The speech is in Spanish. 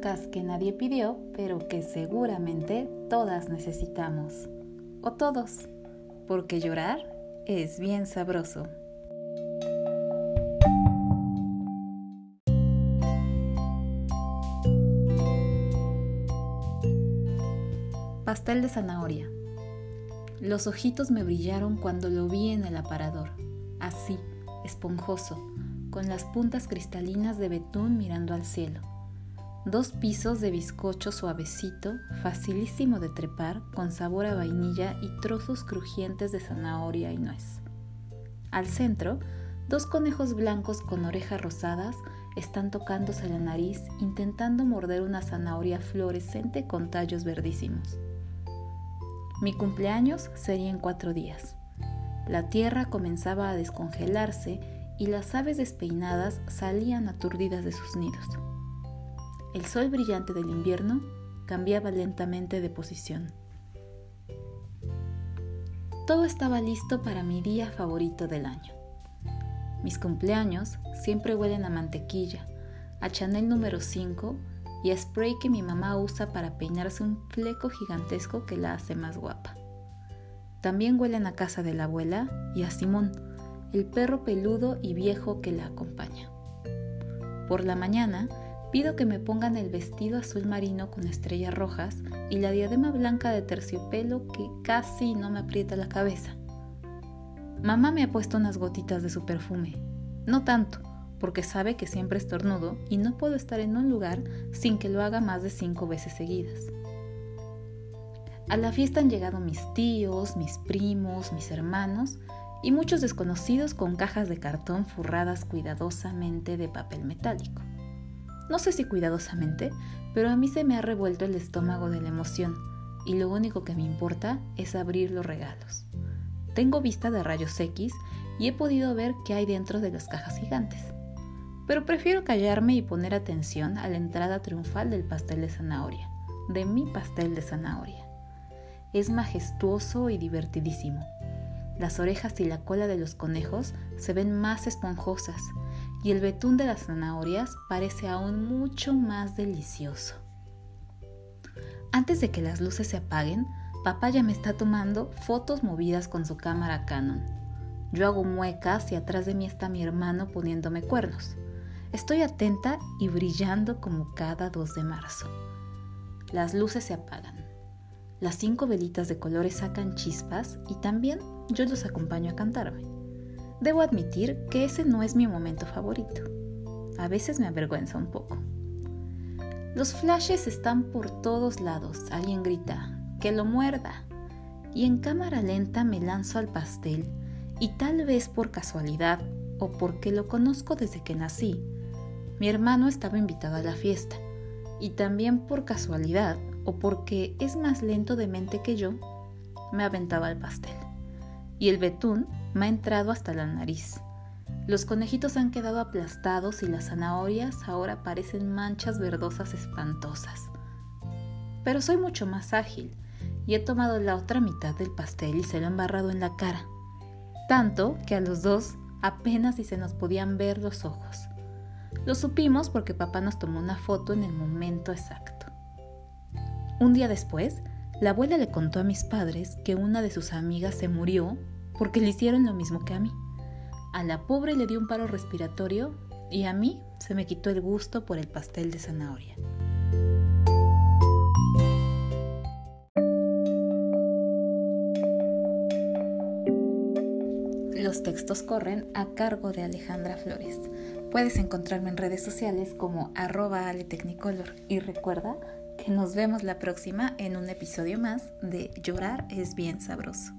que nadie pidió, pero que seguramente todas necesitamos. O todos, porque llorar es bien sabroso. Pastel de zanahoria. Los ojitos me brillaron cuando lo vi en el aparador, así, esponjoso, con las puntas cristalinas de betún mirando al cielo. Dos pisos de bizcocho suavecito, facilísimo de trepar, con sabor a vainilla y trozos crujientes de zanahoria y nuez. Al centro, dos conejos blancos con orejas rosadas están tocándose la nariz intentando morder una zanahoria fluorescente con tallos verdísimos. Mi cumpleaños sería en cuatro días. La tierra comenzaba a descongelarse y las aves despeinadas salían aturdidas de sus nidos. El sol brillante del invierno cambiaba lentamente de posición. Todo estaba listo para mi día favorito del año. Mis cumpleaños siempre huelen a mantequilla, a Chanel número 5 y a spray que mi mamá usa para peinarse un fleco gigantesco que la hace más guapa. También huelen a casa de la abuela y a Simón, el perro peludo y viejo que la acompaña. Por la mañana, pido que me pongan el vestido azul marino con estrellas rojas y la diadema blanca de terciopelo que casi no me aprieta la cabeza. Mamá me ha puesto unas gotitas de su perfume. No tanto, porque sabe que siempre estornudo y no puedo estar en un lugar sin que lo haga más de cinco veces seguidas. A la fiesta han llegado mis tíos, mis primos, mis hermanos y muchos desconocidos con cajas de cartón forradas cuidadosamente de papel metálico. No sé si cuidadosamente, pero a mí se me ha revuelto el estómago de la emoción y lo único que me importa es abrir los regalos. Tengo vista de rayos X y he podido ver qué hay dentro de las cajas gigantes. Pero prefiero callarme y poner atención a la entrada triunfal del pastel de zanahoria, de mi pastel de zanahoria. Es majestuoso y divertidísimo las orejas y la cola de los conejos se ven más esponjosas y el betún de las zanahorias parece aún mucho más delicioso. Antes de que las luces se apaguen, papá ya me está tomando fotos movidas con su cámara Canon. Yo hago muecas y atrás de mí está mi hermano poniéndome cuernos. Estoy atenta y brillando como cada 2 de marzo. Las luces se apagan. Las cinco velitas de colores sacan chispas y también yo los acompaño a cantarme. Debo admitir que ese no es mi momento favorito. A veces me avergüenza un poco. Los flashes están por todos lados. Alguien grita, que lo muerda. Y en cámara lenta me lanzo al pastel y tal vez por casualidad o porque lo conozco desde que nací, mi hermano estaba invitado a la fiesta y también por casualidad o porque es más lento de mente que yo, me aventaba el pastel. Y el betún me ha entrado hasta la nariz. Los conejitos han quedado aplastados y las zanahorias ahora parecen manchas verdosas espantosas. Pero soy mucho más ágil y he tomado la otra mitad del pastel y se lo he embarrado en la cara. Tanto que a los dos apenas si se nos podían ver los ojos. Lo supimos porque papá nos tomó una foto en el momento exacto. Un día después, la abuela le contó a mis padres que una de sus amigas se murió porque le hicieron lo mismo que a mí. A la pobre le dio un paro respiratorio y a mí se me quitó el gusto por el pastel de zanahoria. Los textos corren a cargo de Alejandra Flores. Puedes encontrarme en redes sociales como arroba aletecnicolor y recuerda nos vemos la próxima en un episodio más de Llorar es bien sabroso.